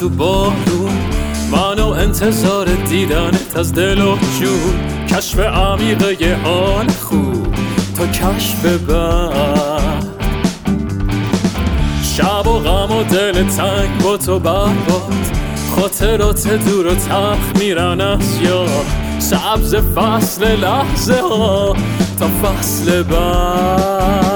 تو بارون منو انتظار دیدنت از دل و جون کشف عمیقه حال خوب تا کشف بعد. شب و غم و دل تنگ با تو برباد. خاطرات دور و تلخ میرن از یاد. سبز فصل لحظه ها تا فصل بعد.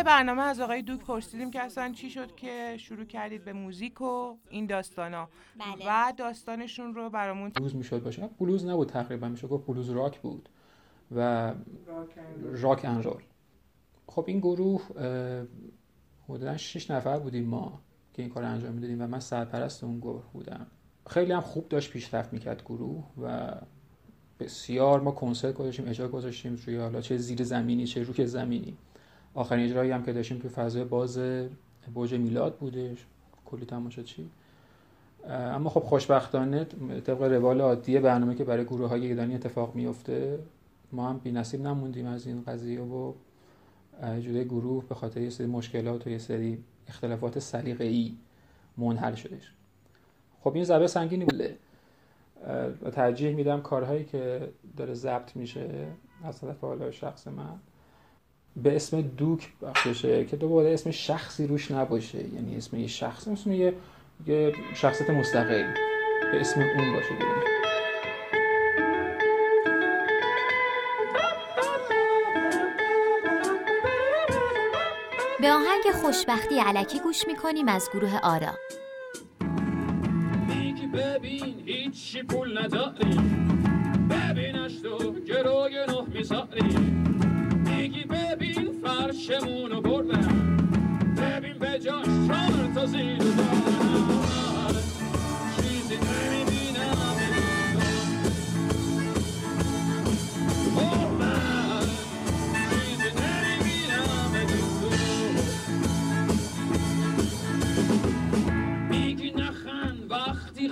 اول برنامه از آقای دوک پرسیدیم که اصلا چی شد که شروع کردید به موزیک و این داستانا. بله. و داستانشون رو برامون بلوز می‌شد باشه. بلوز نبود تقریبا میشه گفت بلوز راک بود. و راک ان رول. خب این گروه حدودا 6 نفر بودیم ما که این کار انجام می‌دادیم و من سرپرست اون گروه بودم. خیلی هم خوب داشت پیشرفت می‌کرد گروه و بسیار ما کنسرت گذاشتیم اجرا گذاشتیم توی حالا چه زیر زمینی چه روی زمینی. آخرین اجرایی هم که داشتیم تو فضای باز برج میلاد بودش. کلی تماشا چی؟ اما خب خوشبختانه طبق روال عادی برنامه که برای گروه های ایرانی اتفاق میفته ما هم بی نصیب نموندیم از این قضیه و جلوی گروه به خاطر یه سری مشکلات و یه سری اختلافات سلیقه ای منحل شدش. خب این ضربه سنگینی بوده. ترجیح میدم کارهایی که داره ضبط میشه از طرف حالا شخص من. به اسم دوک بشه که دوباره اسم شخصی روش نباشه. یعنی اسم یه شخص اسم یه, یه شخصیت مستقل. به اسم اون باشه دیگه. به آهنگ خوشبختی علکی گوش می‌کنیم از گروه آرا. میگی ببین هیچی پول نداری. ببینش تو گروه نه می‌ذاری. میگی ببین فرشمونو بردم. ببین به جاش چهار تا زیر نخند وقتی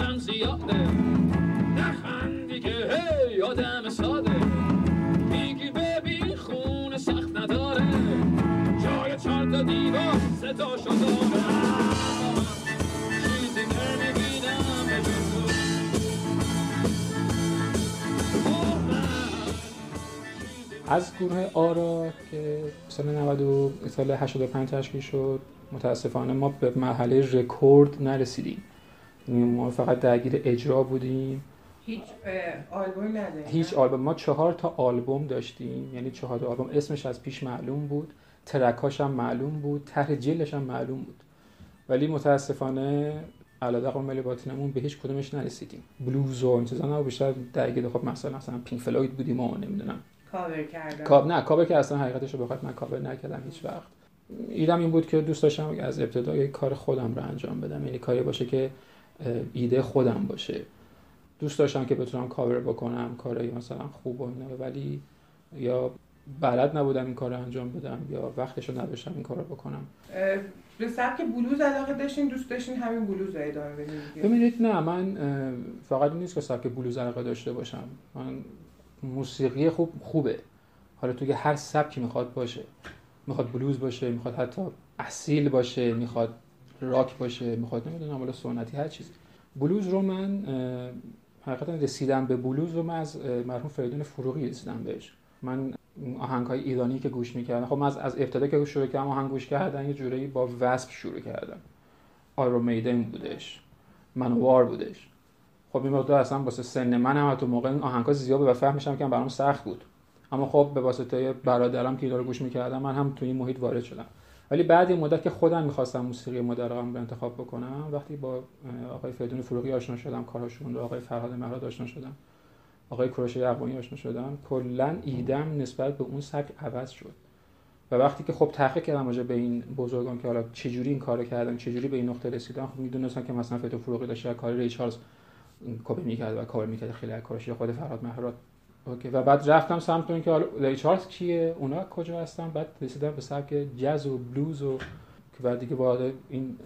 از گروه آرا که سال 90 سال 85 تشکیل شد متاسفانه ما به مرحله رکورد نرسیدیم. ما فقط درگیر اجرا بودیم. هیچ آلبوم نداریم هیچ آلبوم. ما چهار تا آلبوم داشتیم. یعنی چهار تا آلبوم. اسمش از پیش معلوم بود. track اش هم معلوم بود طرح جلدش هم معلوم بود. ولی متاسفانه علیرغم میل باطنمون به هیچ کدومش نرسیدیم. بلوز و انتظار نبود بیشتر درگیر خب مثلا مثلا پینک فلوید بودیم و نمی‌دونم. کاور کردم کاب نه کاور که اصلا حقیقتش رو بخواد من کاور نکردم هیچ وقت. ایدم این بود که دوست داشتم از ابتدا یک کار خودم رو انجام بدم. یعنی کاری باشه که ایده خودم باشه. دوست داشتم که بتونم کاور بکنم کارایی مثلا خوب و اینا ولی یا بلد نبودم این کار رو انجام بدم یا وقتش رو نداشتم این کار رو بکنم به سبک بلوز علاقه داشتین دوست داشتین همین بلوز رو ادامه دیگه. ببینید نه من فقط نیست که سبک بلوز علاقه داشته باشم. من موسیقی خوب خوبه. حالا توی هر سبکی می‌خواد باشه. می‌خواد بلوز باشه می‌خواد حتی اصیل باشه می‌خواد راک باشه می‌خواد نمی‌دونم حالا سنتی هر چیزی بلوز رو من حقیقتا رسیدم به بلوز رو من از مرحوم فریدون فروغی رسیدم بهش. من آهنگ های ایرانی که گوش می‌کردم خب من از, از ابتدا که شروع کردم آهنگ گوش کردن یه جورایی با وسپ شروع کردم. آیرو میدن بودش. منوار بودش. خب این مقدار اصلا واسه سن من هم تو موقع این آهنگا زیاد و فهمش هم که برام سخت بود. اما خب به واسطه برادرم که اینا رو گوش می‌کردم من هم تو این محیط وارد شدم. ولی بعد این مدت که خودم می‌خواستم موسیقی مدرنم رو انتخاب بکنم وقتی با آقای فریدون فروغی آشنا شدم کارهاشون رو آقای فرهاد مهراد آشنا شدم. آقای کوروش یغمایی آشنا شدم کلا ایدم نسبت به اون سبک عوض شد. و وقتی که خب تحقیق کردم راجع به این بزرگان که حالا چجوری این کارو کردن چجوری به این نقطه رسیدن خب می‌دونستم که مثلا فریدون فروغی داشته کار ری چارلز کپی می‌کرد و کار می‌کرد. خیلی از کارش خود فرهاد مهراد. okay. و بعد رفتم سمت اون که حالا ری چارلز کیه اونا کجا هستن؟ بعد رسیدم به سبک جاز و بلوز و که بعد دیگه وارد این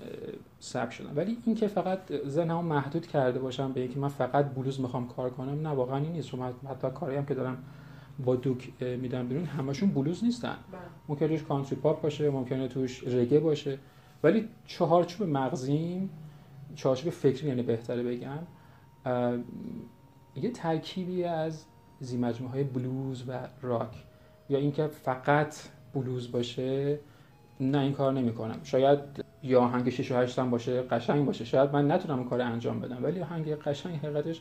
سبک شدم. ولی این که فقط ذهنمو محدود کرده باشم به اینکه من فقط بلوز می‌خوام کار کنم نه واقعا این نیست. چون حتی کاری هم که دارم با دوک میدم بیرون همشون بلوز نیستن. ممکنه توش country پاپ باشه ممکنه توش رگه باشه. ولی چهارچوب مغزیم چهارچوب فکری یعنی بهتره بگم یه ترکیبی از زی مجموعه های بلوز و راک. یا اینکه فقط بلوز باشه نه این کار نمی کنم شاید یا آهنگ 6 و 8 هم باشه قشنگ باشه. شاید من نتونم این کار انجام بدم ولی آهنگ قشنگ حقیقتش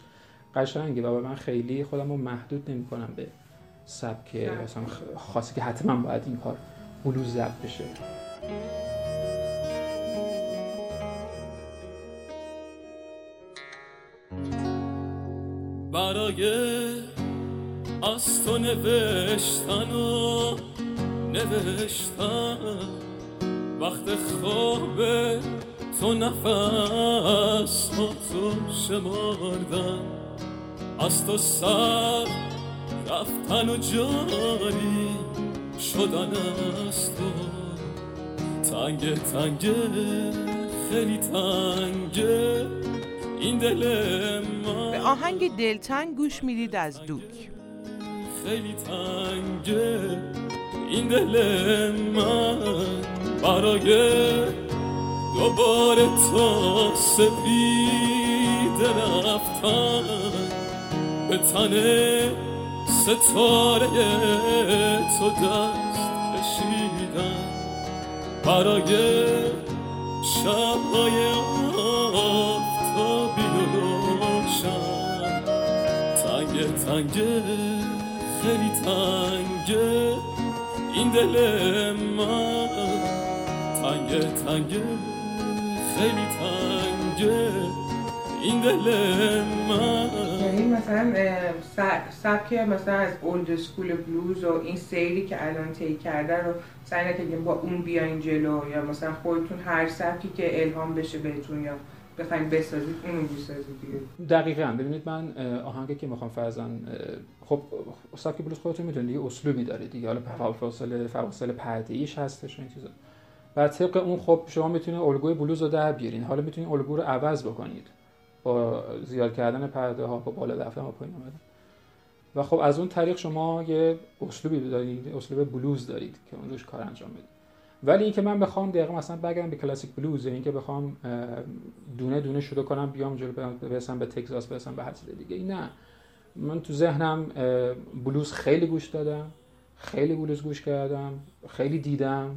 قشنگه. و من خیلی خودم رو محدود نمی کنم به سبک مثلا خاصی که حتما باید این کار بلوز ضبط بشه. برای از تو نوشتن و نوشتن. وقت خواب تو نفس ها تو شماردن. از تو سر رفتن و جاری شدن از تو تنگ تنگ خیلی تنگه این دل به آهنگ دلتنگ گوش می‌دید از دوک. خیلی تنگه این دل من برای دوباره تا سپید رفتن به تن ستاره تو دست کشیدن. برای شبهای آفتابی و روشن. تنگ تنگ خیلی تنگه این دل من. تنگ تنگ خیلی تنگه این دل من. یعنی مثلا سبک مثلا از اولد سکول بلوز و این سیری که الان طی کرده رو سعی نکردیم با اون بیاین جلو یا مثلا خودتون هر سبکی که الهام بشه بهتون یا بخواید بسازید اونو بسازید دیگه. دقیقاً. ببینید من آهنگی که می‌خوام فرضاً خب سبک بلوز خودتون می‌دونید دیگه اسلوبی داره دیگه. حالا فواصل فواصل پرده ایش هستش این چیزا. و طبق اون خب شما می‌تونید الگوی بلوز رو در بیارین. حالا می‌تونید الگو رو عوض بکنید. با زیاد کردن پرده ها با بالا رفتن و پایین اومدن و خب از اون طریق شما یه اسلوبی دارید اسلوب بلوز دارید که اون روش کار انجام بدید ولی اینکه من بخوام دقیقا مثلا بگم به کلاسیک بلوز اینکه بخوام دونه دونه شروع کنم بیام جلو برسم به تگزاس برسم به هر دیگه نه. من تو ذهنم بلوز خیلی گوش دادم خیلی بلوز گوش کردم خیلی دیدم.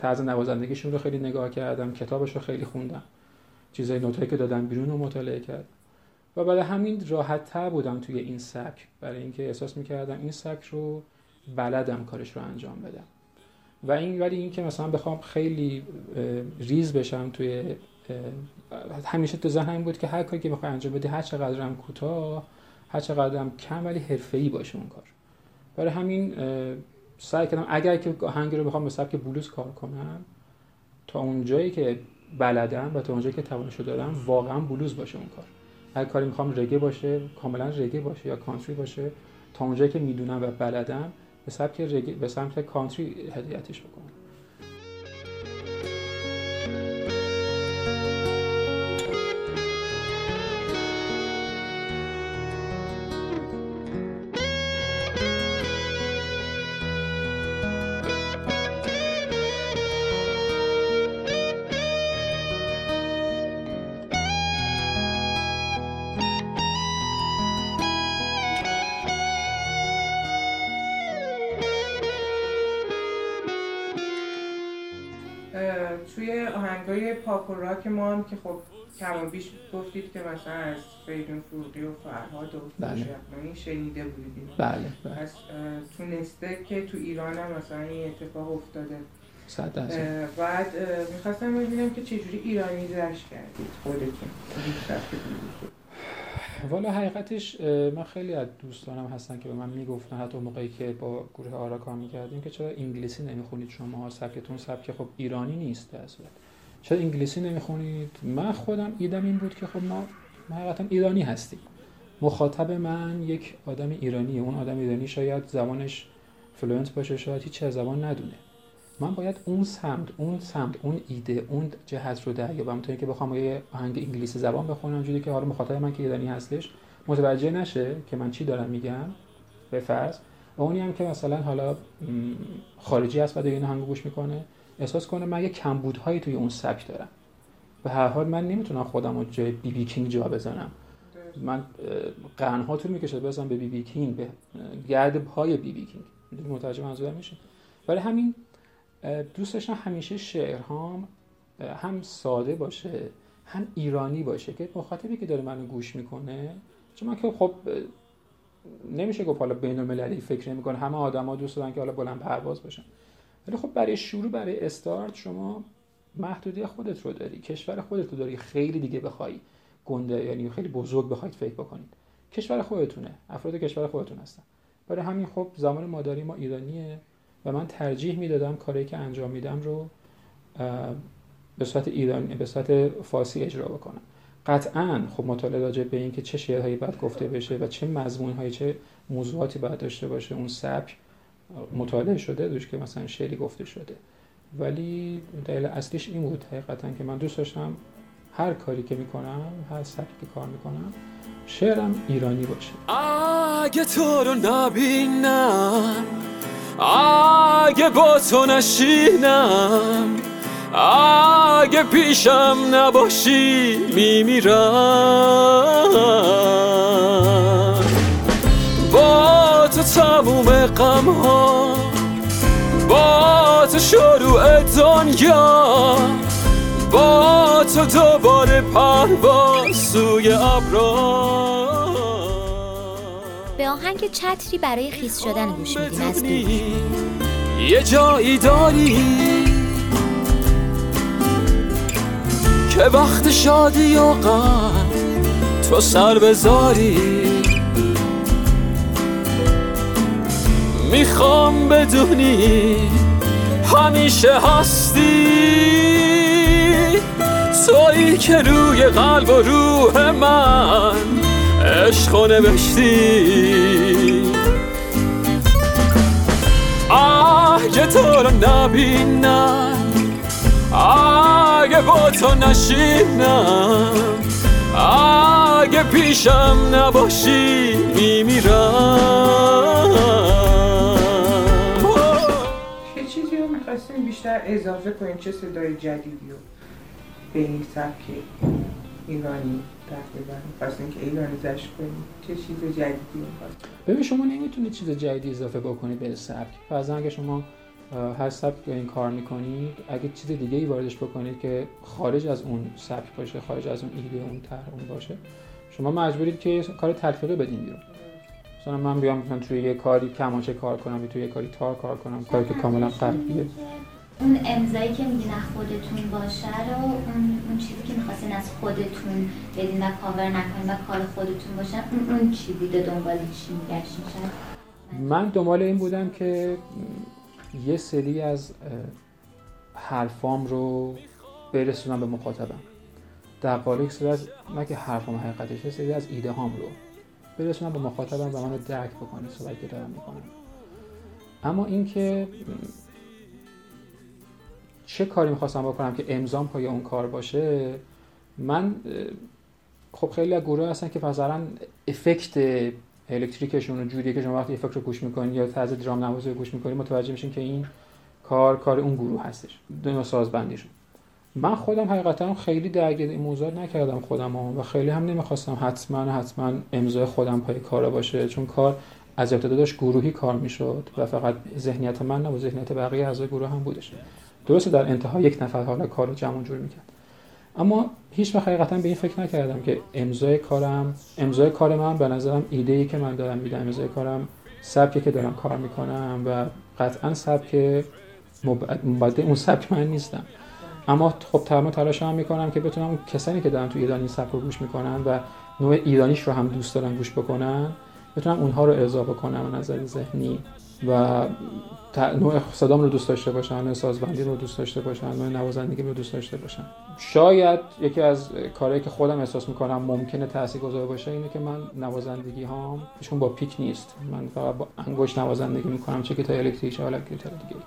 طرز نوازندگیشون رو خیلی نگاه کردم کتابش رو خیلی خوندم. چیزای نوتایی که دادم بیرون رو مطالعه کرد و برای همین راحت تر بودم توی این سبک. برای اینکه احساس می‌کردم این سبک رو بلدم کارش رو انجام بدم. و این ولی این که مثلا بخوام خیلی ریز بشم توی همیشه تو ذهنم بود که هر کاری که بخوام انجام بدی هر چقدرم کوتاه هر چقدرم کم ولی حرفه‌ای باشه اون کار. برای همین سعی کردم اگر که آهنگی رو بخوام به سبک بلوز کار کنم تا اون جایی که بلدم و تا اونجایی که توانشو دارم واقعا بلوز باشه اون کار. هر کاری می‌خوام رگه باشه کاملا رگه باشه یا کانتری باشه تا اونجایی که می‌دونم و بلدم به سبک رگه به سمت کانتری هدیتش بکنم. توی آهنگای پاپ و راک ما هم که خب کم بیش گفتید که مثلا از فریدون فروغی و فرهاد و بله. شنیده بودید. بله, بله. پس تونسته که تو ایران هم مثلا این اتفاق افتاده. صد بعد می‌خواستم ببینم که چجوری ایرانی درش کردید. خودتون. والا حقیقتش من خیلی از دوستانم هستن که به من می‌گفتن حتی موقعی که با گروه آرا کار می‌کردیم که چرا انگلیسی نمی‌خونید شما؟ سبکتون سبک خب ایرانی نیست در چرا انگلیسی نمی‌خونید؟ من خودم ایدم این بود که خب ما حقیقتا ایرانی هستیم. مخاطب من یک آدم ایرانیه. اون آدم ایرانی شاید زبانش فلوئنت باشه شاید هیچ زبان ندونه. من باید اون سمت اون سمت اون ایده اون جهت رو دریابم تا اینکه بخوام یه آهنگ انگلیسی زبان بخونم جوری که حالا مخاطب من که ایرانی هستش متوجه نشه که من چی دارم میگم. به فرض و اونی هم که مثلا حالا خارجی هست و این آهنگ گوش می‌کنه. احساس کنه من یه کمبودهایی توی اون سبک دارم. به هر حال من نمی‌تونم خودم رو جای بی بی کینگ جا بزنم. من قرنها طول می‌کشه بزنم به بی بی کینگ به گرد پای بی بی کینگ. متوجه منظورم میشه ولی همین دوست داشتم همیشه شعرهام هم ساده باشه هم ایرانی باشه که مخاطبی که داره منو گوش می‌کنه چون من که خب نمیشه گفت حالا بین المللی فکر نمی‌کنه. همه آدما دوست دارن که حالا بلند پرواز باشن. ولی خب برای شروع برای استارت شما محدودی خودت رو داری. کشور خودت رو داری. خیلی دیگه بخوای گنده یعنی خیلی بزرگ بخواید فکر بکنید. کشور خودتونه. افراد کشور خودتون هستن. برای همین خب زمان مادری ما ایرانیه و من ترجیح می‌دادم کاری که انجام میدم رو به صورت ایرانی به صورت فارسی اجرا بکنم. قطعا خب مطالعه راجع به اینکه چه شعرهایی باید گفته بشه و چه مضمونهایی چه موضوعاتی باید داشته باشه اون سبک مطالعه شده دوش که مثلا شعری گفته شده. ولی دلیل اصلیش این بود حقیقتا که من دوست داشتم هر کاری که می‌کنم هر سبکی که کار می‌کنم شعرم ایرانی باشه. اگه تو رو نبینم اگه با تو نشینم اگه پیشم نباشی میمیرم. تو تموم غم ها با تو شروع دنیا با تو دوباره پرواز سوی ابرا. به آهنگ چتری برای خیس شدن گوش میدیم از یه جایی داری که وقت شادی و غم تو سر بذاری. می‌خوام بدونی همیشه هستی. تویی که روی قلب و روح من عشق و نوشتی. اگه تو رو نبینم اگه با تو نشینم اگه پیشم نباشی میمیرم. بیشتر اضافه کنیم چه صدای جدیدی رو به این سبک ایرانی تقریبا خواستیم که ایرانی زش کنیم چه چیز جدیدی می‌خواستیم ببین شما نمی‌تونید چیز جدیدی اضافه بکنید به سبک. فرضاً اگه شما هر سبک این کار می‌کنید اگه چیز دیگه ای واردش بکنید که خارج از اون سبک باشه خارج از اون ایده اون طرح اون باشه شما مجبورید که کار تلفیقی بدین بیرون. مثلا من بیام مثلا توی یه کاری کمانچه کار کنم توی یه کاری تار کار کنم کاری که کاملا قلبیه اون امضایی که میگین از خودتون باشه رو اون, اون چیزی که می‌خواستین از خودتون بدین و کاور نکنین و کار خودتون باشه اون, اون چی بوده؟ دنبال چی میگشتین من دنبال این بودم که یه سری از حرفام رو برسونم به مخاطبم. در قالب سری از نه که حرفام حقیقتش سری از ایده هام رو برسونم به مخاطبم و منو درک بکنه صحبت که می‌کنم. اما اینکه چه کاری می‌خواستم بکنم که امضام پای اون کار باشه؟ من خب خیلی از گروه هستن که مثلا افکت الکتریکشون و جوریه که شما وقتی افکت رو گوش می‌کنید یا طرز درام نوازی رو گوش می‌کنید متوجه میشین که این کار کار اون گروه هستش دو سازبندیشون. من خودم حقیقتا خیلی درگیر این موضوع نکردم خودم و خیلی هم نمی‌خواستم حتما حتما امضای خودم پای کار باشه چون کار از ابتدا داشت گروهی کار می‌شد و فقط ذهنیت من نه و ذهنیت بقیه اعضای گروه هم بودش. درسته در انتها یک نفر حالا کار رو جمع جور می‌کرد. اما هیچ وقت حقیقتا به این فکر نکردم که امضای کارم امضای کار من به نظرم ایده ای که من دارم میدم. امضای کارم سبکی که دارم کار می‌کنم و قطعا سبک مبادل اون سبک من نیستم. اما خب تمام تلاش هم می‌کنم که بتونم اون کسانی که دارن تو ایران این سبک رو گوش می‌کنن و نوع ایرانیش رو هم دوست دارن گوش بکنن بتونم اونها رو اضافه کنم نظر ذهنی. و نوع صدام رو دوست داشته باشن نوع سازبندی رو دوست داشته باشن نوع نوازندگی رو دوست داشته باشن. شاید یکی از کارهایی که خودم احساس می‌کنم ممکنه تاثیرگذار باشه اینه که من نوازندگی هام هیچکون با پیک نیست. من فقط با انگشت نوازندگی می‌کنم چه گیتار الکتریک چه گیتار دیگه.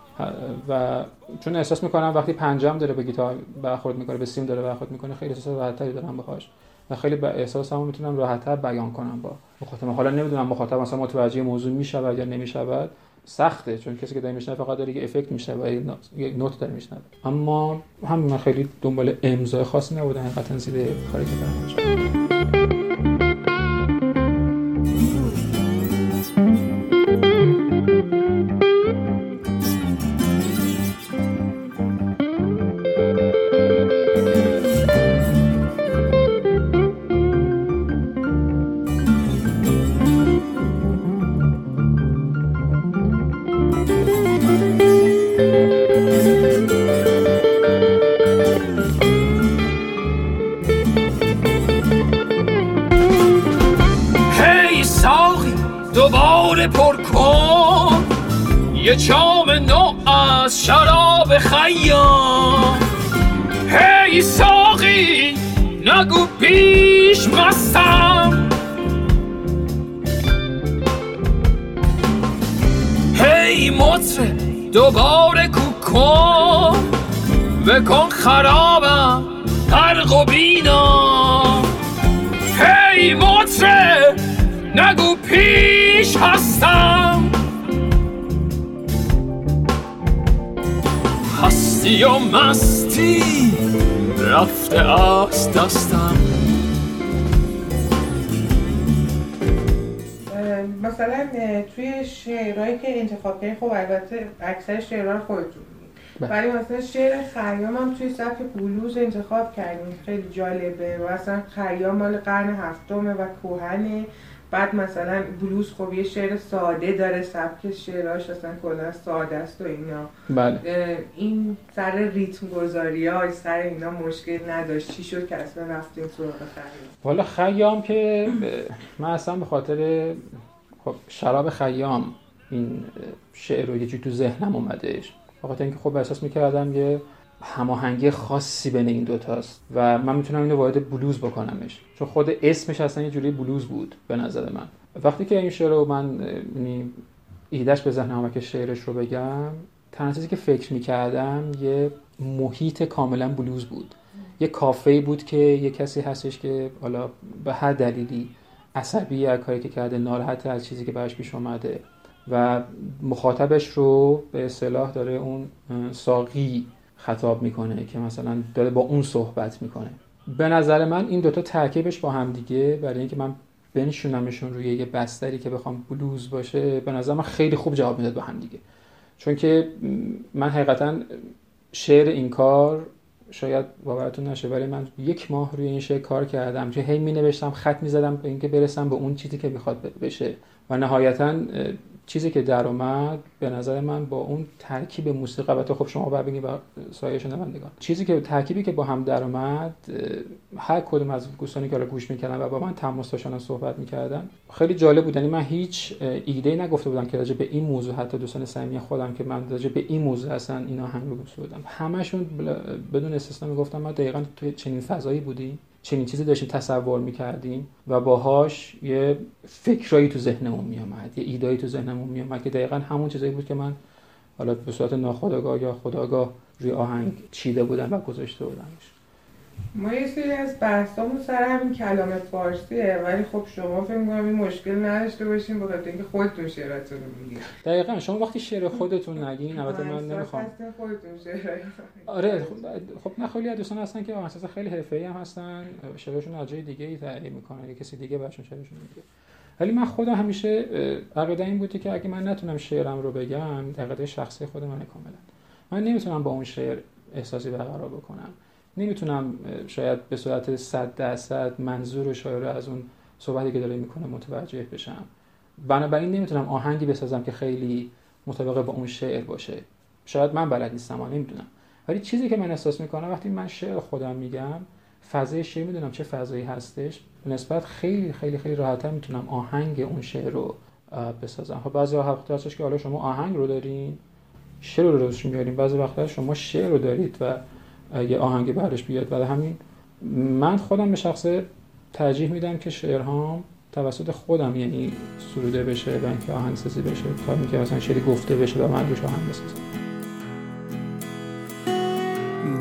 و چون احساس می‌کنم وقتی پنجم داره به گیتار برخورد می‌کنه به سیم داره برخورد می‌کنه خیلی احساس راحتتری دارم باهاش. و خیلی به احساسمو می‌تونم راحتتر بیان کنم با مخاطب. حالا نمی‌دونم مخاطب مثلا متوجه موضوع می‌شود یا نمی‌شود. سخته چون کسی که داره میشنه فقط داره یه افکت میشه و یه نوت داره میشنه اما همین من خیلی دنبال امضای خاصی نبودم. حقیقتا زیر کاری که شعرهایی که انتخاب کردی خب البته اکثر شعرها رو خودتون بله. ولی مثلا شعر خیام هم توی سبک بلوز انتخاب کردیم. خیلی جالبه. و اصلا خیام مال قرن هفتمه و کوهنه بعد مثلا بلوز خب یه شعر ساده داره. سبک شعراش اصلا کلا ساده است و اینا. بله. این سر ریتم گذاری ها سر اینا مشکل نداشت. چی شد که اصلا رفتیم سراغ خیام؟ والا خیام که من اصلا به خاطر خب شراب خیام این شعر رو یه تو ذهنم اومدش بخاطر اینکه خب احساس می‌کردم یه هماهنگی خاصی بین این دوتاست و من می‌تونم اینو وارد بلوز بکنمش. چون خود اسمش اصلا یه جوری بلوز بود به نظر من. وقتی که این شعر رو من یعنی ایدهش به ذهنم که شعرش رو بگم تنها چیزی که فکر می‌کردم یه محیط کاملا بلوز بود. یه کافه بود که یه کسی هستش که حالا به هر دلیلی عصبی از کاری که کرده ناراحت از چیزی که براش پیش اومده. و مخاطبش رو به اصطلاح داره اون ساقی خطاب می‌کنه که مثلا داره با اون صحبت می‌کنه. به نظر من این دوتا ترکیبش با هم دیگه برای اینکه من بنشونمشون روی یه بستری که بخوام بلوز باشه به نظر من خیلی خوب جواب می‌داد با هم دیگه. چون که من حقیقتا شعر این کار شاید باورتون نشه ولی من یک ماه روی این شعر کار کردم که هی می نوشتم خط می زدم به اینکه برسم به اون چیزی که می‌خواد بشه. و نهایتا چیزی که در اومد به نظر من با اون ترکیب موسیقی البته خب شما ببینید با سایه شنوندگان. چیزی که ترکیبی که با هم در اومد هر کدوم از دوستانی که گوش می‌کردن و با من تماس داشتن صحبت می‌کردن خیلی جالب بود. یعنی من هیچ ایده نگفته بودم که راجع به این موضوع حتی دوستان صمیمی خودم که من راجع به این موضوع اصلا اینا هم گوش بودم همشون بدون استثنا می‌گفتم ما دقیقاً توی چنین فضایی بودی چنین چیزی داشتیم تصور می‌کردیم و باهاش یه فکرایی تو ذهنمون میامد یه ایدایی تو ذهنمون میامد که دقیقا همون چیزایی بود که من حالا به صورت ناخودآگاه یا خداگاه روی آهنگ چیده بودم و گذاشته بودمش. ما یه سری از بحثامون سر همین کلام فارسیه ولی خب شما فکر می‌کنم این مشکل نداشته باشین بخاطر اینکه خودتون شعراتون رو میگید دقیقاً شما وقتی شعر خودتون نگین البته من نمی‌خوام. خودتون شعر آره خب, خب نه خیلی دوستان هستن که اساس خیلی حرفه‌ای هم هستن شعرشون از جای دیگه ای تعریف می‌کنن یا کسی دیگه براشون شعرشون میگه. ولی من خودم همیشه عقیده این بوده که اگه من نتونم شعرم رو بگم عقیده شخصی خود من کاملا. من نمی‌تونم با اون شعر احساسی برقرار بکنم. نمی‌تونم شاید به صورت صد درصد منظور شاعر از اون صحبتی که داره می‌کنه متوجه بشم. بنابراین نمی‌تونم آهنگی بسازم که خیلی مطابق با اون شعر باشه. شاید من بلد نیستم نمی‌دونم. ولی چیزی که من احساس می‌کنم وقتی من شعر خودم میگم فضای شعر می‌دونم چه فضایی هستش نسبت خیلی خیلی خیلی راحتتر می‌تونم آهنگ اون شعر رو بسازم. خب بعضی وقت هستش که حالا شما آهنگ رو دارین شعر رو روش میارین بعضی وقتا شما شعر رو دارید و یه آهنگ بعدش بیاد. ولی همین من خودم به شخص ترجیح میدم که شعرهام توسط خودم یعنی سروده بشه و اینکه آهنگسازی بشه تا اینکه مثلا شعری گفته بشه و من روش آهنگ بسازم.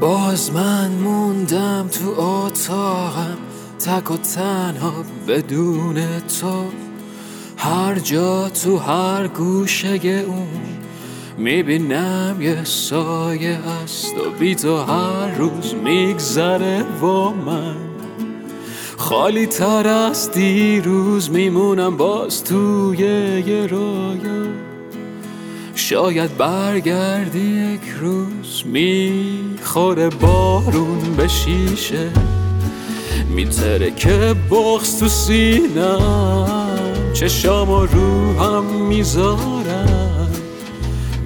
باز من موندم تو اتاقم تک و تنها بدون تو. هر جا تو هر گوشه اون می‌بینم یه سایه است و بی تو هر روز میگذره و من خالی تر از دیروز میمونم باز توی یه رویا. شاید برگردی یک روز می‌خوره بارون به شیشه میتره که بغز تو سینم چشام و روحم می‌ذارم.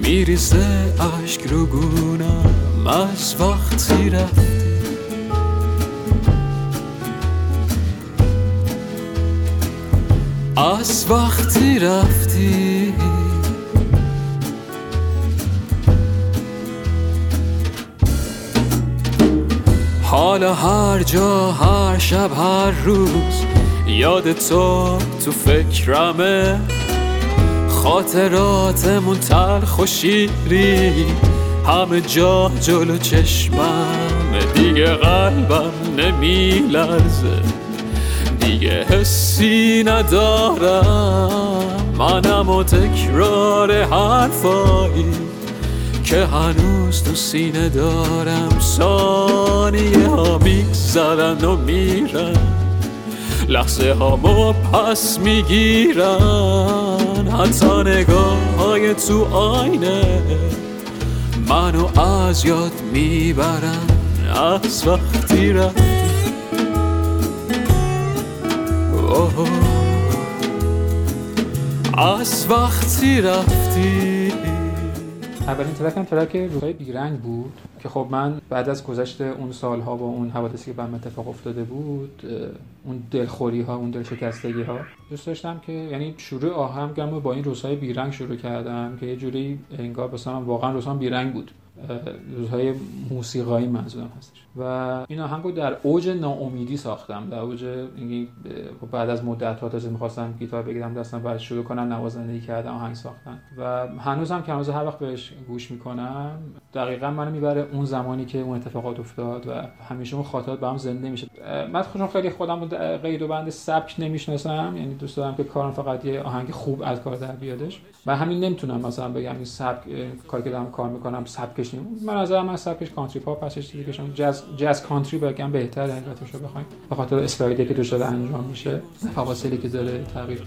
میریزه عشق رو گونم از وقتی رفتی از وقتی رفتی حالا هر جا هر شب هر روز یاد تو تو فکرمه. خاطراتمون تلخ و شیری. همه جا جلو چشمم دیگه قلبم نمیلرزه. دیگه حسی ندارم منم و تکرار حرفایی که هنوز تو سینه دارم. ثانیه ها میگذرن و میرن لحظه ها پس حتی نگاه های تو آینه. منو از یاد می‌برن از وقتی رفتی. از وقتی رفتی. اولین ترک هم ترک روحای بیرنگ بود که خب من بعد از گذشت اون سالها با اون حوادثی که برام اتفاق افتاده بود اون دلخوری ها اون دلشکستگی ها دوست داشتم که یعنی شروع آهنگم با این روزهای بیرنگ شروع کردم که یه جوری انگار بسام واقعا روزها بیرنگ بود. روزهای موسیقایی منظورم هستش. و این آهنگ رو در اوج ناامیدی ساختم در اوج بعد از مدت ها تازه می‌خواستم گیتار بگیرم دستم بعد شروع کنم نوازندگی کردن آهنگ ساختن. و هنوزم که هنوز هر وقت بهش گوش می‌کنم دقیقا منو می‌بره اون زمانی که اون اتفاقات افتاد و همیشه اون خاطرات هم زنده میشه. من خودم خیلی خودم قید و بند سبک نمی‌شناسم یعنی دوست دارم که کارم فقط یه آهنگ خوب از کار در بیادش. و همین نمی‌تونم مثلا بگم این سبک کاری که دارم کار می‌کنم سبکش نیم. من از من سبکش کانتری پاپ هستش دیگه جاز جاز کانتری بگم بهتر حقیقتش رو بخوایم. به خاطر اسلایدی که دوست داره انجام میشه فواصلی که داره تغییر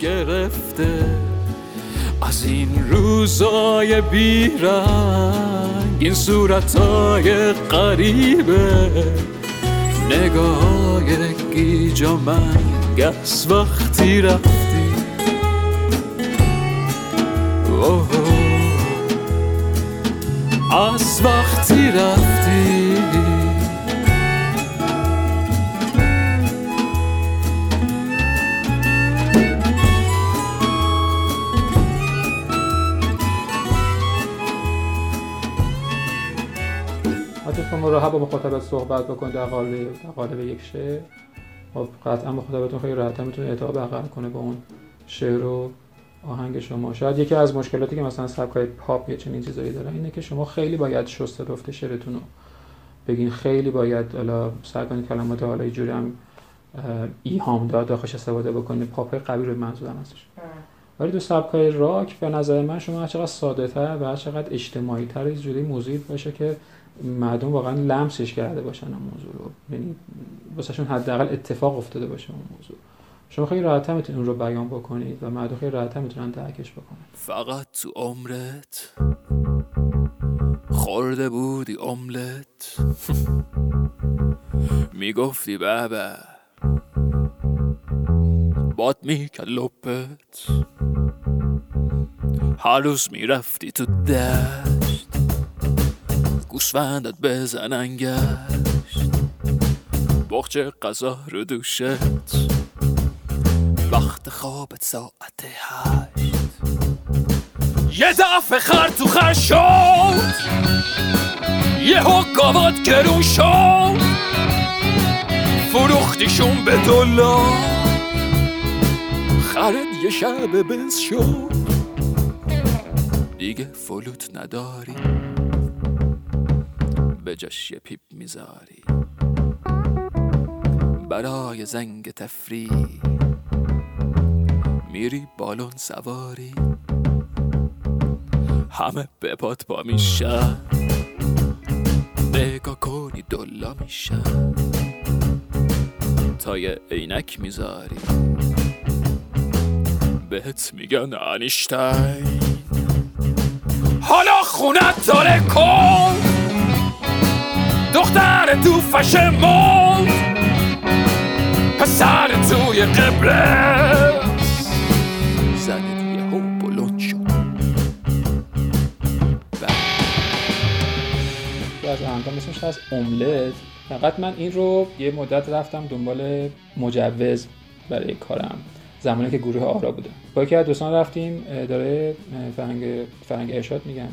گرفته از این روزای بیرنگ این صورتای قریبه نگاه گیج و من گس وقتی رفتی از وقتی رفتی. راحت با مخاطبت صحبت بکن در قالب یک شعر. خب قطعا مخاطبتون خیلی راحت می‌تونه اعتماد برقرار کنه با اون شعر و آهنگ شما. شاید یکی از مشکلاتی که مثلا سبکای پاپ یا چنین چیزایی داره اینه که شما خیلی باید شسته رفته شعرتون رو بگین. خیلی باید حالا سعی کنید کلمات حالا جوری هم ایهام داد داخلش استفاده بکنید. پاپ قوی رو منظورم هستش. ولی تو سبکای راک به نظر من شما هر چقدر ساده تر و هر چقدر اجتماعی تر جوری موضوعی باشه که مردم واقعا لمسش کرده باشن اون موضوع رو. یعنی واسهشون حداقل اتفاق افتاده باشه اون موضوع. شما خیلی راحت می‌تونید اون رو بیان بکنید و مردم خیلی راحت می‌تونن درکش بکنن. فقط تو عمرت خورده بودی املت. می‌گفتی بابا باد می‌کرد لپت هر روز می‌رفتی تو دشت. گوسفندت بزنن گشت بخچ غذا رو دوشت. وقت خوابت ساعت هشت یه دفعه خر تو خر شد یه حکاوات گرون شد فروختیشون به دلار خرد یه شب بز شد دیگه فلوت نداری به یه پیپ می‌ذاری برای زنگ تفری میری بالون سواری؟ همه به پات با میشن. نگاه کنی دلا میشن. تا یه عینک می‌ذاری. بهت میگن انیشتین حالا خونت داره کن دختر تو فشه مون. پسر توی قبله اسمش هست املت. فقط من این رو یه مدت رفتم دنبال مجوز برای کارم. زمانی که گروه آرا بودم با یکی از دوستان رفتیم داره فرنگ فرنگ ارشاد میگن.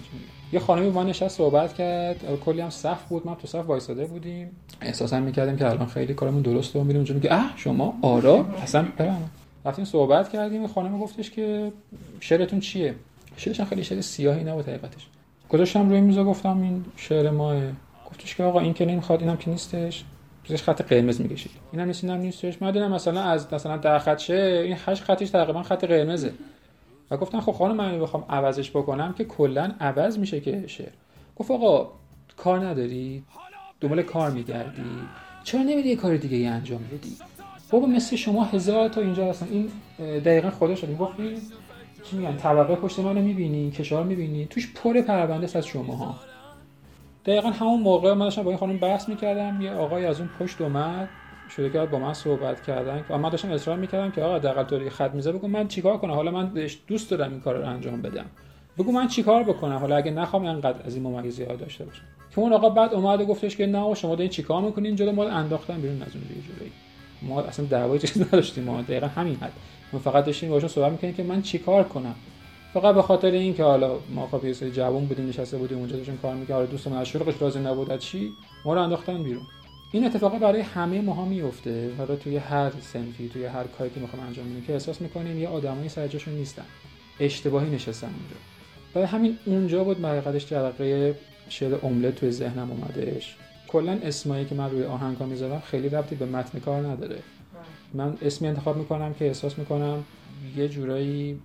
یه خانمی با نشست صحبت کرد. کلی هم صف بود. ما تو صف وایساده بودیم. احساسا می‌کردیم که الان خیلی کارمون درسته و میریم میگه اه شما آرا؟ اصلا برام. رفتیم صحبت کردیم. خانم گفتش که شعرتون چیه؟ شعرش خیلی شعر سیاهی نبود حقیقتش. گذاشتم روی میز گفتم این شعر ماه گفتش که آقا این که نمی‌خواد اینم که نیستش. زیرش خط قرمز می‌کشید. اینم نیست اینم نیستش. من دیدم مثلا از مثلا ده خط شه این هشت خطش تقریبا خط قرمزه. و گفتم خب خانم من بخوام عوضش بکنم که کلا عوض میشه که شعر گفت آقا کار نداری؟ دنبال کار میگردی. چرا نمیری یه کار دیگه ای انجام بدی؟ بابا مثل شما هزار تا اینجا هستن. این دقیقا خودش می‌گفت چی میگن؟ طبقه پشت منو می‌بینی کشار می‌بینی. توش پر پرونده از شما ها دقیقا همون موقع من داشتم با این خانم بحث می‌کردم یه آقای از اون پشت اومد شروع کرد با من صحبت کردن. و من داشتم اصرار می‌کردم که آقا دقیقا طوری خط میزه بگو من چیکار کنم؟ حالا من دوست دارم این کار رو انجام بدم. بگو من چیکار بکنم؟ حالا اگه نخوام انقدر از این ممیزی ها داشته باشم. که اون آقا بعد اومد و گفتش که نه شما دارین چیکار می‌کنین؟ جلو ما انداختن بیرون از اون دیگه جلوی. ما اصلا دعوای چیز نداشتیم ما دقیقا همین حد. ما فقط داشتیم باشون صحبت می‌کنیم که من چیکار کنم؟ فقط به خاطر این که حالا ما خب یه سری جوون بودیم نشسته بودیم اونجا داشتیم کار می‌کردیم حالا دوستمون از شغلش راضی نبود از چی؟ ما رو انداختن بیرون. این اتفاقا برای همه ماها میفته حالا توی هر سنفی توی هر کاری که می‌خوام انجام بدیم که احساس می‌کنیم یه آدمایی سر جاشون نیستن. اشتباهی نشستن اونجا. برای همین اونجا بود حقیقتش جرقه شعر املت توی ذهنم اومدش. کلا اسمایی که من روی آهنگا می‌ذارم خیلی ربطی به متن کار نداره. من اسمی انتخاب می‌کنم که احساس می‌کنم یه جورایی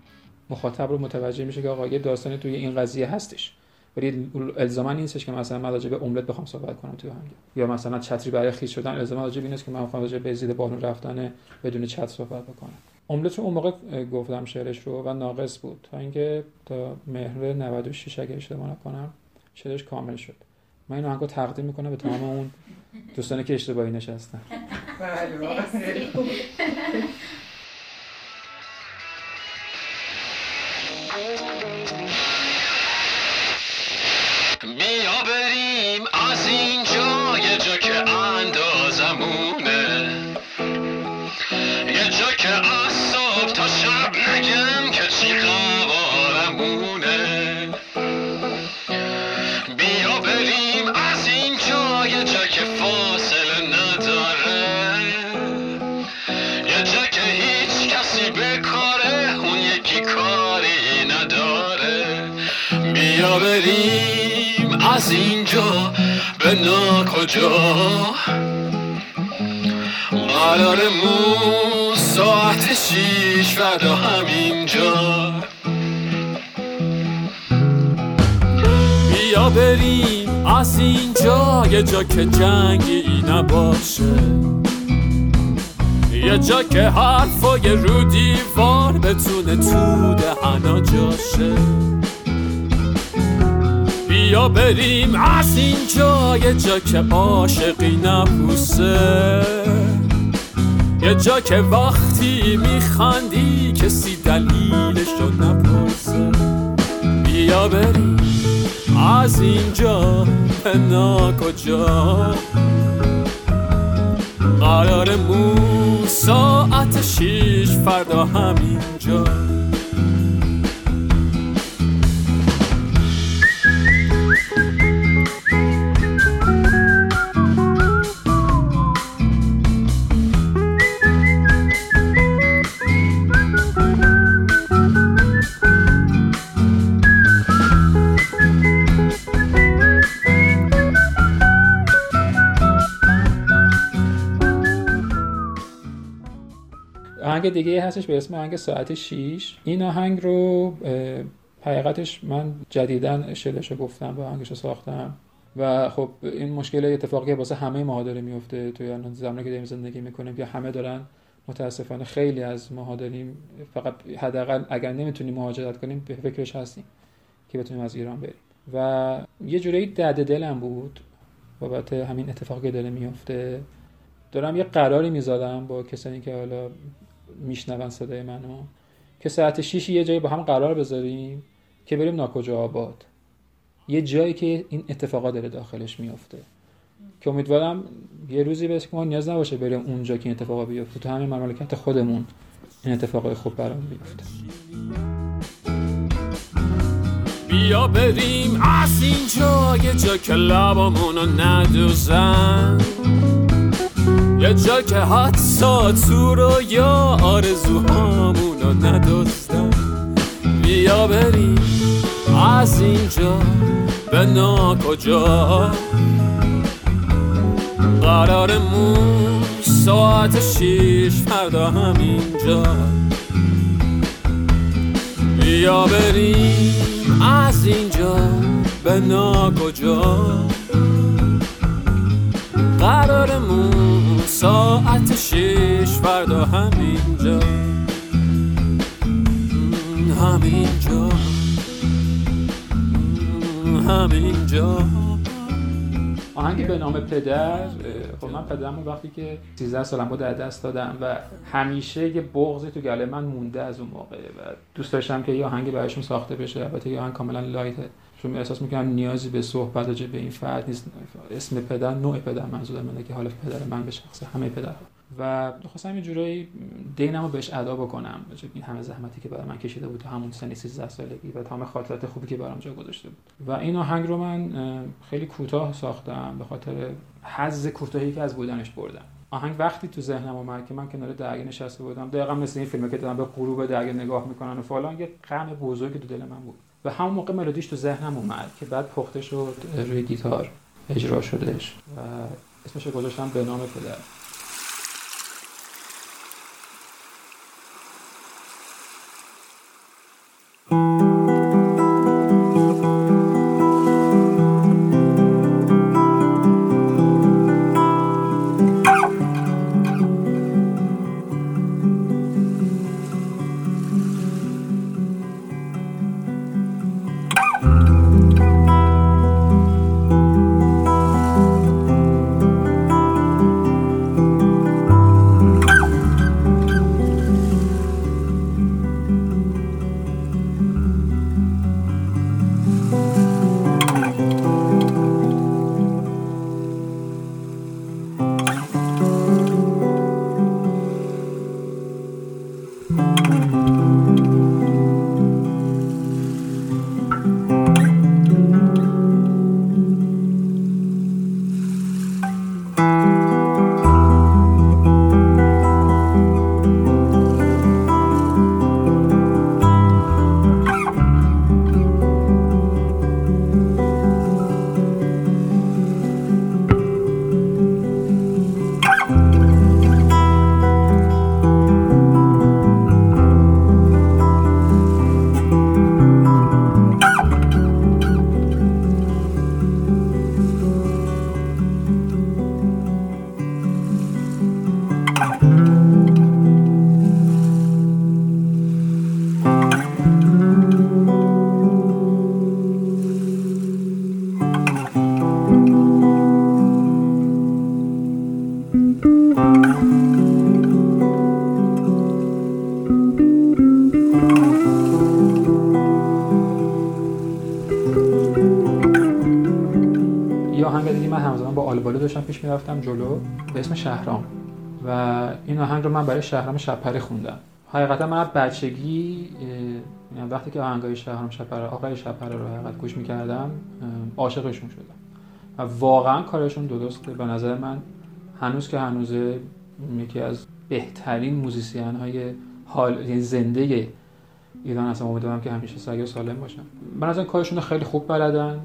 مخاطب رو متوجه میشه که آقا یه داستانی توی این قضیه هستش. ولی الزاما نیستش که مثلا من راجع به املت بخوام صحبت کنم توی آهنگ یا مثلا چتری برای خیس شدن. الزاما راجع به نیست که من بخوام راجع به زید بالون رفتن بدون چت صحبت بکنم. املت رو اون موقع گفتم شعرش رو و ناقص بود. تا اینکه تا مهر 96 اگه اشتباه نکنم شعرش کامل شد. من این آهنگو تقدیم می‌کنم به تمام اون دوستانی که اشتباهی نشستن. به ناکجا قرارمون ساعت شیش فردا همینجا. بیا بریم از اینجا یه جا که جنگی نباشه. یه جا که حرفای رو دیوار بتونه تو دهنا جاشه. بیا بریم. از اینجا یه جا که عاشقی نبوسه. یه جا که وقتی میخندی کسی دلیلشو نپرسه. بیا بریم. از اینجا به ناکجا قرارمون ساعت شیش فردا همینجا. آهنگ دیگه هستش به اسم آهنگ ساعت 6 این آهنگ رو حقیقتش من جدیدن شلش گفتم و آهنگش رو ساختم. و خب این مشکل اتفاقی واسه همه ما داره میفته توی الان زمانی که داریم زندگی می‌کنیم یا همه دارن متاسفانه خیلی از ما داریم فقط حداقل اگر نمی‌تونیم مهاجرت کنیم به فکرش هستیم که بتونیم از ایران بریم. و یه جوری درد دلم بود بابت همین اتفاقی داره میفته. دارم یه قراری می‌ذارم با کسانی که حالا میشنون صدای منو. که ساعت 6 یه جایی با هم قرار بذاریم که بریم ناکجا آباد. یه جایی که این اتفاقات داره داخلش میفته که امیدوارم یه روزی بشه که ما نیاز نباشه بریم اونجا که این اتفاقا بیفته. تو همین مملکت خودمون این اتفاقای خوب برام بیفته. بیا بریم. از اینجا یه جا که لبامونو ندوزن. یه جا که حتی تو رو یا آرزوهامونو ندوزن بیا بریم از اینجا به ناکجا. قرارمون ساعت شیش فردا همینجا. بیا بریم از اینجا به ناکجا. قرارمون. ساعت شیش فردا همینجا. همینجا. همینجا. آهنگ به نام پدر خب من پدرمو وقتی که 13 سالم بود در دست دادم و همیشه یه بغضی تو گله من مونده از اون موقع. و دوست داشتم که یه آهنگ براشون ساخته بشه. البته یه آهنگ کاملا لایته چون احساس می‌کنم نیازی به صحبت راجع به این فرد نیست. اسم پدر نوع پدر منظور منه که حال پدر من به شخص همه پدرها. و خواستم یه جورایی دینمو بهش ادا بکنم. این همه زحمتی که برای من کشیده بود همون سن 13 سالگی و تمام خاطرات خوبی که برام جا گذاشته بود. و این آهنگ رو من خیلی کوتاه ساختم به خاطر حظ کوتاهی که از بودنش بردم. آهنگ وقتی تو ذهنم اومد که من کنار دریا نشسته بودم دقیقا مثل این فیلمه که دارم به غروب دریا نگاه می‌کنن و فلان یه غم بزرگی تو دل من بود. و همون موقع ملودیش تو ذهنم اومد که بعد پخته شد روی گیتار اجرا شدش و اسمش گذاشتم به نام پدر. داشتم پیش می‌رفتم جلو به اسم شهرام. و این آهنگ رو من برای شهرام شپره خوندم. حقیقتا من بچگی یعنی وقتی که آهنگای شهرام شپره آقای شپره رو حقیقت گوش می‌کردم عاشقشون شدم. و واقعا کارشون درسته. به نظر من هنوز که هنوز یکی از بهترین موزیسین های حال یعنی زنده ایران هستم. امیدوارم که همیشه سعی و سالم باشن من از کارشون خیلی خوب بلدن.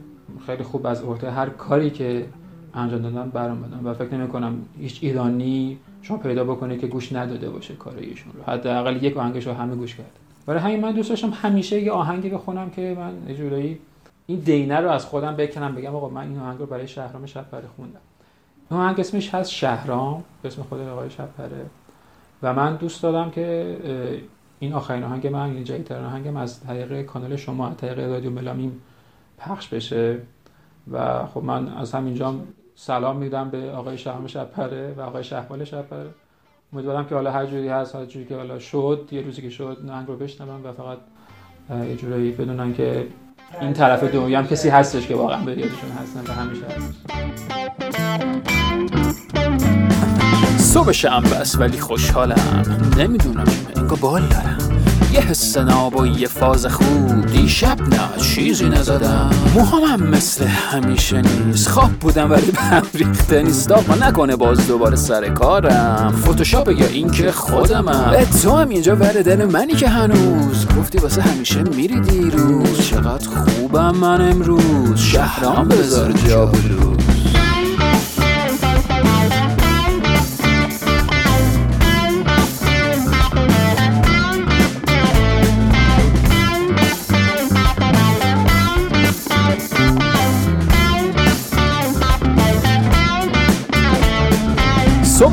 خیلی خوب از عهده. هر کاری که انجام دادن برام و فکر نمی کنم هیچ ایرانی شما پیدا بکنه که گوش نداده باشه کار ایشون رو. حداقل یک آهنگش رو همه گوش کرد برای همین من دوست داشتم همیشه یه آهنگی بخونم که من جورایی این دینه رو از خودم بکنم بگم آقا من این آهنگ رو برای شهرام شپره خوندم. این آهنگ اسمش هست شهرام اسم خود آقای شپره و من دوست دادم که این آخرین آهنگ من این جدیدترین آهنگم از طریق کانال شما از طریق رادیو ملامیم پخش بشه. و خب من از همینجا سلام میدم به آقای شهرام شپره و آقای شهبال شپره. امیدوارم که حالا هر جوری هست هر جوری که حالا شد یه روزی که شد نهنگ رو بشنوم و فقط یه جوری بدونن که این طرف دنیا هم کسی هستش که واقعا به یادشون هستن و همیشه هست صبح شنبه است ولی خوشحالم. نمی‌دونم انگار بال دارم. یه حس ناب و یه فاز خوب دیشب نه چیزی نزدم. موهامم مثل همیشه نیست. خواب بودم ولی به ریخته نیست. آقا نکنه باز دوباره سر کارم. فتوشاپ یا اینکه خودمم. تو هم اینجا ور دل منی که هنوز. گفتی واسه همیشه میری دیروز. چقدر خوبم من امروز. شهرام بذار جا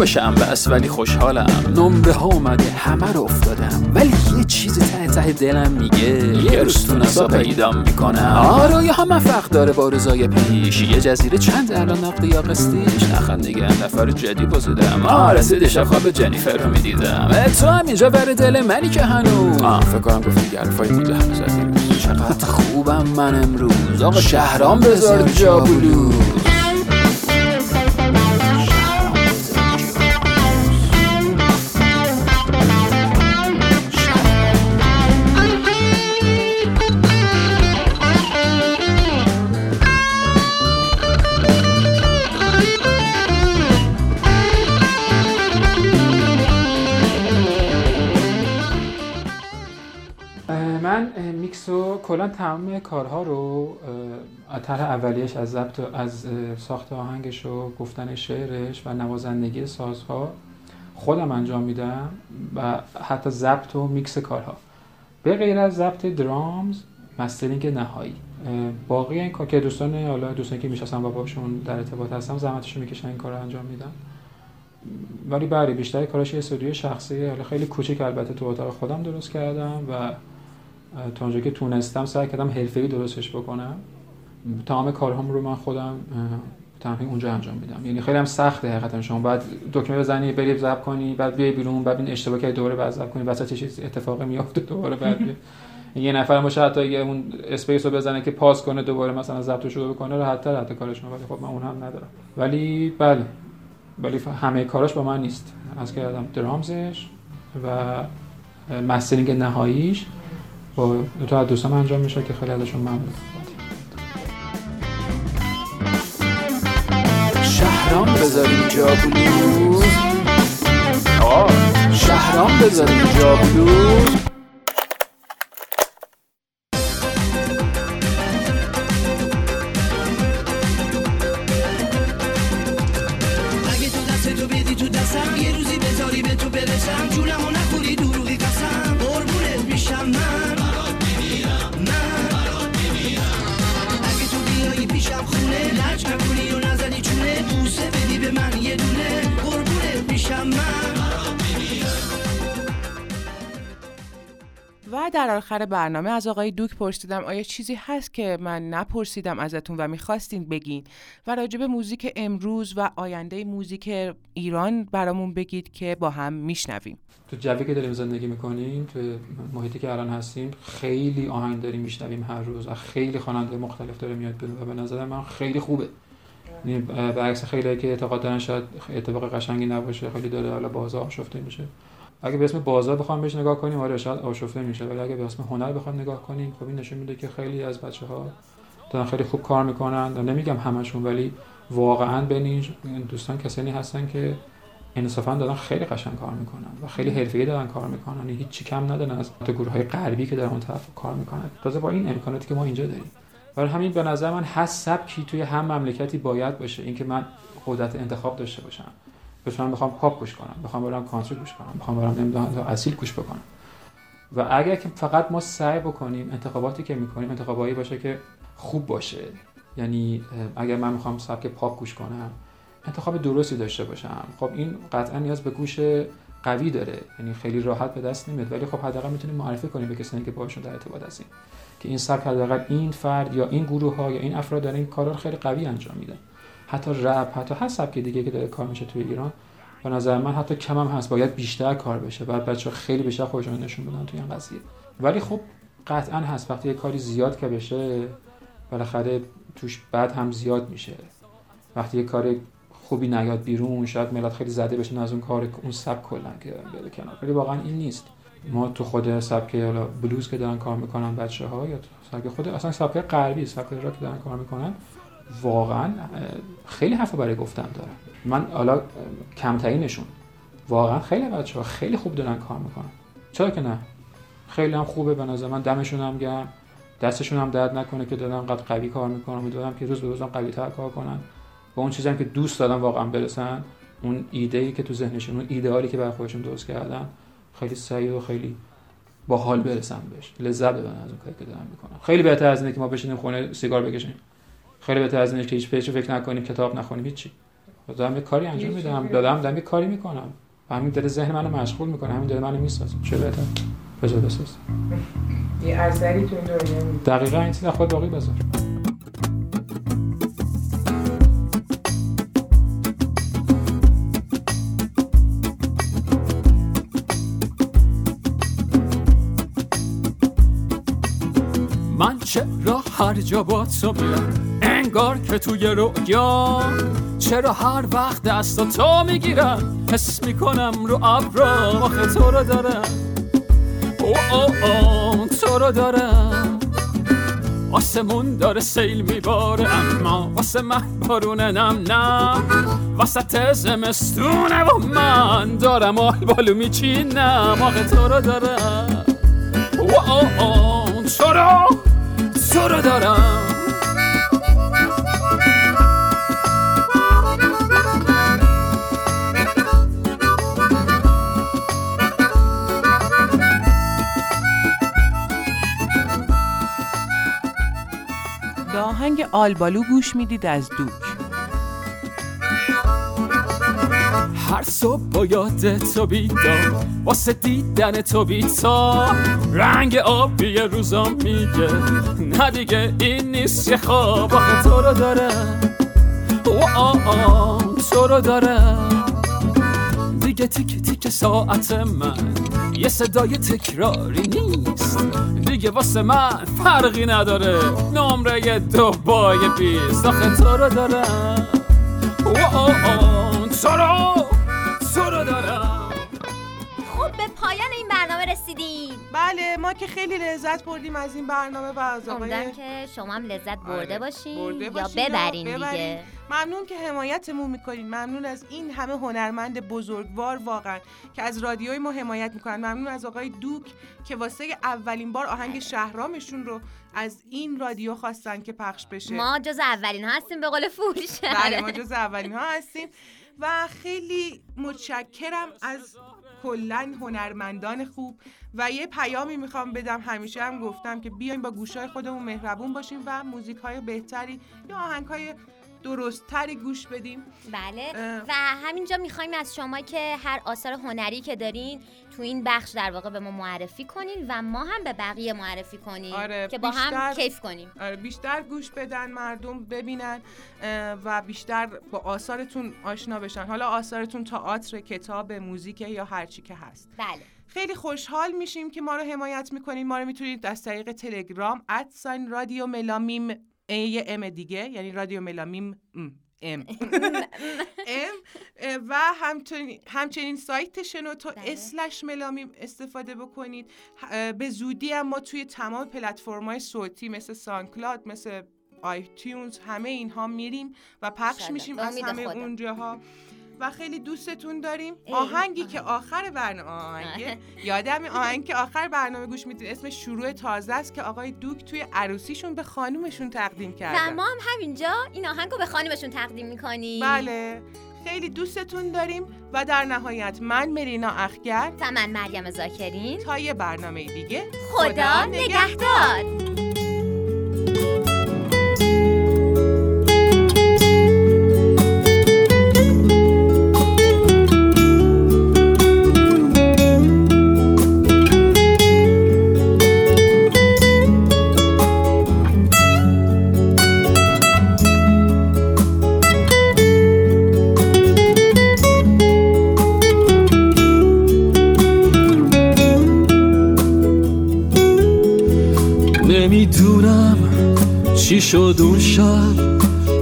شنبه است ولی خوشحالم. نمره ها اومده همه رو افتادم. ولی یه چیز ته ته دلم میگه. یه روز تو نسا پیدا می‌کنم. آره هم مفق داره با رضای پیش. یه جزیره چند الان نقد یا قسطیش؟ نخند دیگه نفر جدی بزودم آره دیشب خواب جنیفر رو می‌دیدم. تو هم اینجا بر دل منی که هنوز. آه فکر کنم گفتی گرفای دیگه همه زدی. چقدر خوبم من امروز. آقا شهرام بذار جا کلا تمام کارها رو طرح اولیش از ضبط از ساخت آهنگش و گفتن شعرش و نوازندگی سازها خودم انجام میدم و حتی ضبط و میکس کارها. به غیر از ضبط drums mastering نهایی. باقی این کار که دوستان حالا دوستانی که می‌شناسم و باشون در ارتباط هستم زحمتشون می‌کشن این کار انجام میدم ولی بله، بیشتر کاراش یه استودیو شخصی حالا خیلی کوچیک البته تو اتاق خودم درست کردم و تا اونجا که تونستم سعی کردم حرفه‌ای درستش بکنم. تمام کارهام رو من خودم تنهایی اونجا انجام میدم. یعنی خیلی هم سخته حقیقتا. شما بعد دکمه بزنی بری ضبط کنی بعد بیای بیرون بعد این اشتباه که دوباره بعد ضبط کنی وسط چیز اتفاقی میافته دوباره بعد یه نفر باشه حتی یه اون اسپیس رو بزنه که پاس کنه دوباره مثلا ضبط رو شروع بکنه راحت تر حتی کارش ولی خب من اون هم ندارم. ولی بله. ولی همه کاراش با من نیست. از کردم درامزش و مسترینگ نهاییش. با دو تا از دوستان انجام میشه که خیلی ازشون ممنون. شهرام بذاریم جا بلوز. شهرام بذاریم جا بلوز. آخر برنامه از آقای دوک پرسیدم آیا چیزی هست که من نپرسیدم ازتون و می‌خواستین بگین؟ و راجب موزیک امروز و آینده موزیک ایران برامون بگید که با هم میشنویم. تو جوی که داریم زندگی می‌کنیم تو محیطی که الان هستیم خیلی آهنگ داریم میشنویم هر روز و خیلی خواننده مختلف داره میاد بیرون و به نظر من خیلی خوبه. یعنی برعکس خیلی که اعتقاد دارن شاید اتفاق قشنگی نباشه خیلی داره حالا بازار شفته میشه. اگه به اسم بازار بخوام بهش نگاه کنیم آره شاید آشفته میشه ولی اگه به اسم هنر بخوام نگاه کنیم خب این نشون میده که خیلی از بچه ها دارن خیلی خوب کار می‌کنن. نمیگم همشون ولی واقعا بین دوستان کسانی هستن که انصافا دارن خیلی قشنگ کار می‌کنن و خیلی حرفه‌ای دارن کار می‌کنن هیچ چی کم ندارن از گروه های غربی که در اون طرف کار می‌کنن. تازه با این امکاناتی که ما اینجا داریم. برای همین به نظر من هر سبکی توی هم مملکتی باید باشه. اینکه من قدرت انتخاب داشته باشم. پس من بخوام پاپ گوش کنم بخوام برم کانتری گوش کنم بخوام برم نمی‌دونم اصیل گوش بکنم. و اگر که فقط ما سعی بکنیم انتخاباتی که می‌کنیم انتخابایی باشه که خوب باشه. یعنی اگر من می‌خوام سبک پاپ گوش کنم انتخاب درستی داشته باشم. خب این قطعا نیاز به گوش قوی داره. یعنی خیلی راحت به دست نمیاد. ولی خب حداقل می‌تونیم معرفی کنیم به کسانی که باشون در ارتباط هستیم. که این سبک حداقل این فرد یا این گروه ها یا این افراد دارن این کارا خیلی قوی انجام میدن. حتی رپ حتی هر سبک دیگه که داره کار میشه توی ایران به نظر من حتی کم هم هست باید بیشتر کار بشه بعد بچه خیلی بیشتر خودشون نشون بدن توی این قضیه. ولی خب قطعا هست وقتی یه کاری زیاد که بشه بالاخره توش بعد هم زیاد میشه. وقتی یه کار خوبی نیاد بیرون شاید ملت خیلی زده بشن از اون کار اون سبک کلا که بده کنار. ولی واقعا این نیست. ما تو خود سبک حالا بلوز که دارن کار می‌کنن بچه ها یا سبک خود اصلا سبک غربی سبک که دارن کار می‌کنن واقعا خیلی حرف برای گفتن دارن. من حالا کمترینشون واقعا خیلی بچه ها خیلی خوب دارن کار می‌کنن. چرا که نه؟ خیلی هم خوبه به نظر من. دمشون هم گرم. دستشون هم درد نکنه که دارن انقدر قوی کار می‌کنن. امیدوارم که روز به روز قوی تر کار کنن. و اون چیزی که دوست دارن واقعا برسن اون ایده ای که تو ذهنشون اون ایدئالی که برای خودشون درست کردن خیلی سعی و خیلی با حال برسن بهش. لذت ببرن از اون کاری که دارن می‌کنن. خیلی بهتر از اینه که ما بشینیم خونه سیگار بکشیم. خیلی بهتر از اینه که هیچ پیچو فکر نکنیم کتاب نخونیم هیچی. دارم یه کاری انجام میدم. دادم دارم یه کاری می‌کنم. و همین داره ذهن منو مشغول می‌کنه. همین داره منو می‌سازه. چه بهتر؟ بذار بساز. یه اثری تو این دنیا دقیقاً این چیز خود باقی بذار. من چرا هر جا با تو انگار که توی رویا چرا هر وقت دست تو می‌گیرم؟ حس می‌کنم رو ابرا آخه تو رو دارم. او او او تو رو دارم. آسمون داره سیل میباره اما واسه من بارونه نم نم وسط زمستونه و من دارم آل بالو میچینم. آخه تو رو دارم. او او او تو رو تو رو دارم. آهنگ آلبالو گوش می‌دید از دوک. هر صبح با یاد تو بیدار واسه دیدن تو بیتا رنگ آبی روزا میگه نه دیگه این نیست یه خواب. آخه تو رو دارم آه آه تو رو دارم دیگه تیک تیک ساعت من یه صدای تکراری نیست. دیگه واسه من فرقی نداره. نمره دو بای بیست. آخه تو رو دارم. تو رو پایان این برنامه رسیدیم. بله ما که خیلی لذت بردیم از این برنامه و از آقای که شما هم لذت برده آره، باشین برده یا باشین یا ببرین ببرین. دیگه. ممنون که حمایتمون می‌کنین. ممنون از این همه هنرمند بزرگوار واقعا که از رادیوی ما حمایت می‌کنن. ممنون از آقای دوک که واسه اولین بار آهنگ شهرامشون رو از این رادیو خواستن که پخش بشه. ما جز اولین ها هستیم به قول فوش بله ما جز اولین ها هستیم. و خیلی متشکرم از کلا هنرمندان خوب و یه پیامی می‌خوام بدم. همیشه هم گفتم که بیایم با گوشای خودمون مهربون باشیم و موزیک های بهتری یا آهنگ های درستتری گوش بدیم. بله. اه. و همینجا می‌خوایم از شما که هر آثار هنری که دارین تو این بخش در واقع به ما معرفی کنین و ما هم به بقیه معرفی کنیم آره، که با هم کیف کنیم. آره، بیشتر گوش بدن مردم ببینن و بیشتر با آثارتون آشنا بشن. حالا آثارتون تئاتر کتاب موزیک یا هر چی که هست. بله. خیلی خوشحال میشیم که ما رو حمایت می‌کنید ما رو می‌تونید از طریق تلگرام ادساین رادیو ملامیم ای ام دیگه یعنی رادیو ملامیم ام، ام ام و همچنین, همچنین سایت شنوتو بله. اسلش ملامی استفاده بکنید به زودی هم ما توی تمام پلتفرم‌های صوتی مثل سانکلاد مثل آیتیونز همه اینها میریم و پخش. میشیم از همه. اونجاها و خیلی دوستتون داریم. آهنگی آهنگ. که آخر برنامه آهنگه یادم آهنگ که آخر برنامه گوش می‌دید. اسم شروع تازه است که آقای دوک توی عروسیشون به خانومشون تقدیم و کردن ما هم همینجا این آهنگ رو به خانمشون تقدیم می‌کنیم. بله. خیلی دوستتون داریم و در نهایت من مرینا اخگر و من مریم زاکرین. تا یه برنامه دیگه. خدا نگهدار. شد اون شب.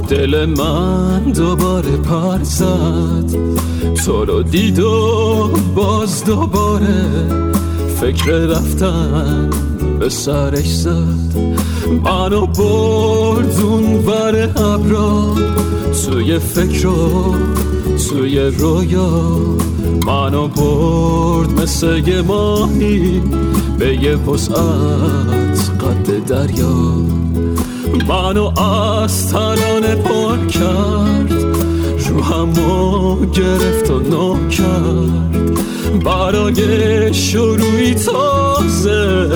دل من دوباره پر زد. تو رو دید و باز دوباره فکر رفتن به سرش زد. منو بردون بر ابرا. توی فکر و توی رویا. منو برد مثل یه ماهی به یه وسعت قد دریا. منو ترانه پر کرد رو همو گرفت و نو کرد برای شروعی تازه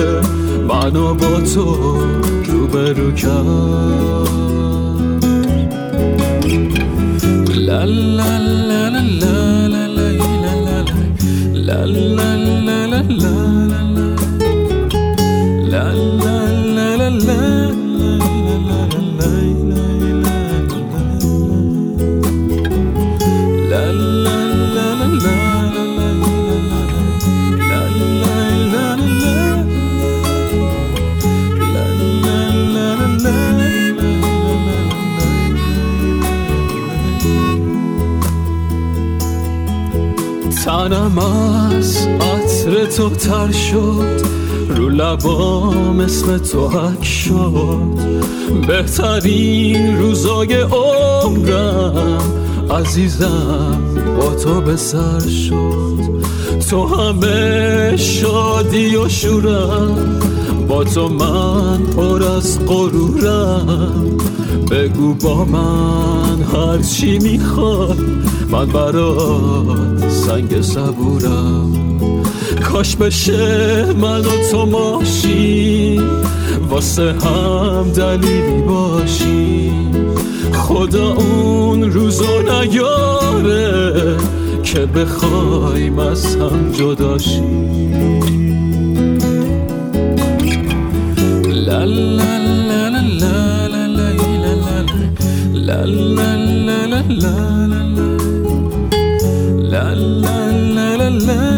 منو با تو روبرو کرد لا لا لا لا لا لا لا لا لا لا تنم از عطر تو تر شد رو لبام اسم تو حک شد. بهترین روزای عمرم عزیزم با تو به سر شد. تو همه شادی و شورم با تو من پر از غرورم. بگو با من هر چی می‌خواد من برات سنگ صبورم کاش بشه من و تو ماشی واسه هم دلیلی باشی خدا اون روزو نیاره که بخوایم از هم جداشی لا لا لا لا لا لا لا لا لا لا لا la la la la